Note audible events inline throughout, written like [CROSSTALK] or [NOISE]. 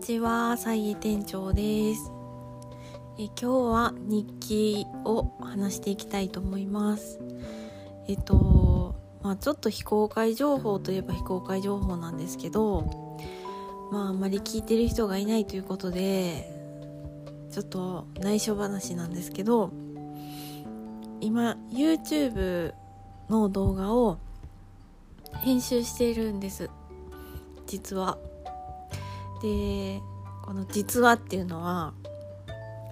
ちは、さいえ店長ですえ。今日は日記を話していきたいと思います。えっと、まあちょっと非公開情報といえば非公開情報なんですけど、まああんまり聞いてる人がいないということで、ちょっと内緒話なんですけど、今 YouTube の動画を編集しているんです実はでこの「実は」っていうのは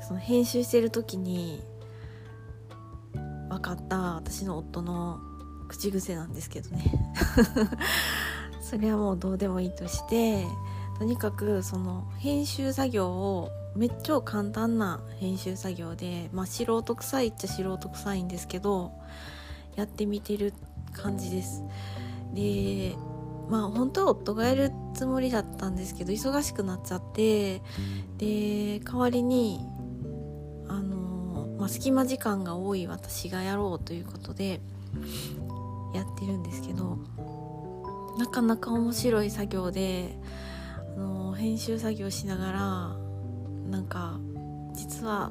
その編集してる時に分かった私の夫の口癖なんですけどね。[LAUGHS] それはもうどうでもいいとしてとにかくその編集作業をめっちゃ簡単な編集作業でまあ素人臭いっちゃ素人臭いんですけどやってみてる感じです。でまあ本当は夫がやるつもりだったんですけど忙しくなっちゃってで代わりにあの、まあ、隙間時間が多い私がやろうということでやってるんですけどなかなか面白い作業であの編集作業しながらなんか実は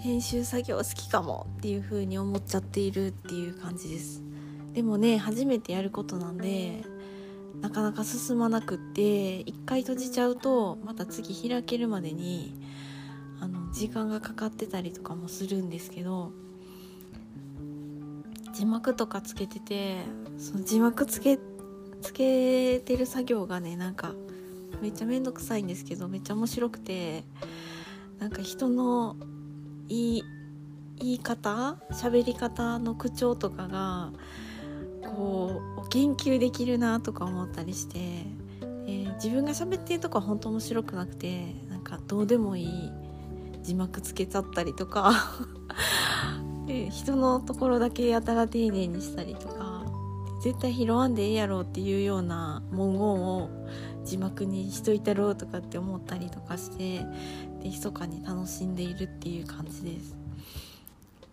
編集作業好きかもっていう風に思っちゃっているっていう感じです。でもね初めてやることなんでなかなか進まなくって一回閉じちゃうとまた次開けるまでにあの時間がかかってたりとかもするんですけど字幕とかつけててその字幕つけつけてる作業がねなんかめっちゃめんどくさいんですけどめっちゃ面白くてなんか人の言い言い方喋り方の口調とかが研究できるなとか思ったりして、えー、自分が喋ってるとこは本当面白くなくてなんかどうでもいい字幕つけちゃったりとか [LAUGHS] 人のところだけやたら丁寧にしたりとか絶対拾わんでええやろうっていうような文言を字幕にしといたろうとかって思ったりとかしてで密かに楽しんでいるっていう感じです。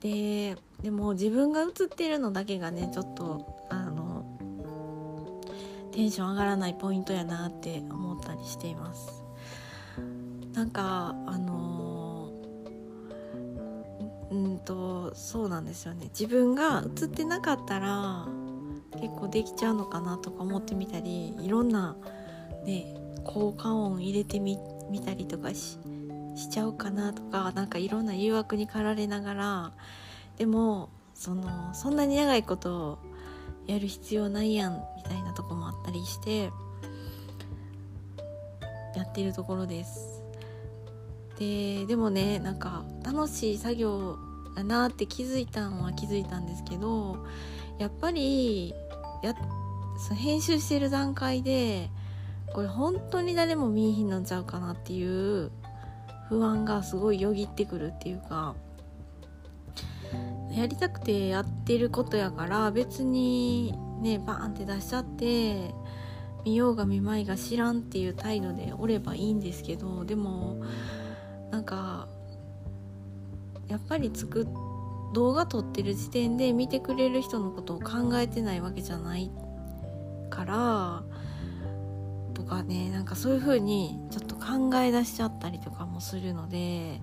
ででも自分が映ってるのだけがねちょっとあテンション上がらないポイントやなって思ったりしています。なんかあのうんとそうなんですよね。自分が映ってなかったら結構できちゃうのかなとか思ってみたりいろんなね効果音入れてみたりとかししちゃうかなとかなんかいろんな誘惑に駆られながらでもそのそんなに長いことやる必要ないやんみたいとこもあったりしてやってるところです。ででもねなんか楽しい作業だなって気づいたのは気づいたんですけどやっぱりや編集してる段階でこれ本当に誰も見えひんのちゃうかなっていう不安がすごいよぎってくるっていうかやりたくてやってることやから別にねバーンって出しちゃって見ようが見まいが知らんっていう態度でおればいいんですけどでもなんかやっぱり作っ動画撮ってる時点で見てくれる人のことを考えてないわけじゃないからとかねなんかそういう風にちょっと考え出しちゃったりとかもするので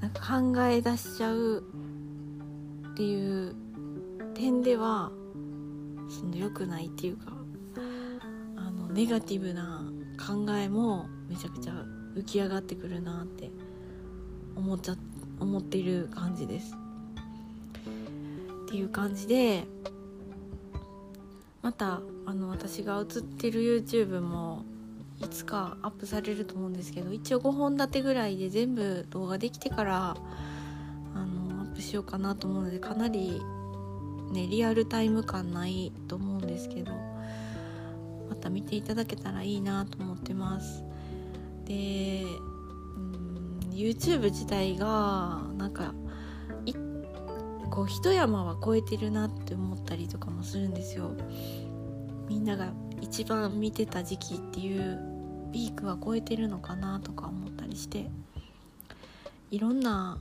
なんか考え出しちゃうっていう点ではその良くないっていうかあのネガティブな考えもめちゃくちゃ浮き上がってくるなって思っちゃ思ってる感じです。っていう感じでまたあの私が映ってる YouTube もいつかアップされると思うんですけど一応5本立てぐらいで全部動画できてからあのアップしようかなと思うのでかなりねリアルタイム感ないと思うんですけどまた見ていただけたらいいなと思ってます。でうん YouTube 自体がなんかこう一山は超えてるなって思ったりとかもするんですよ。みんなが一番見てた時期っていうピークは超えてるのかなとか思ったりしていろんな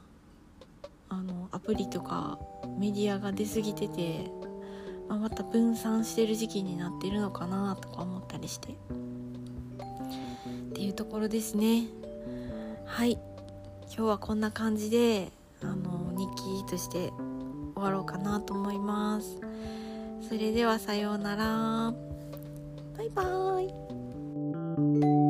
あのアプリとかメディアが出過ぎてて、まあ、また分散してる時期になってるのかなとか思ったりして。っていうところですね。はい。今日はこんな感じであの日記として終わろうかなと思います。それではさようなら。バイバーイ。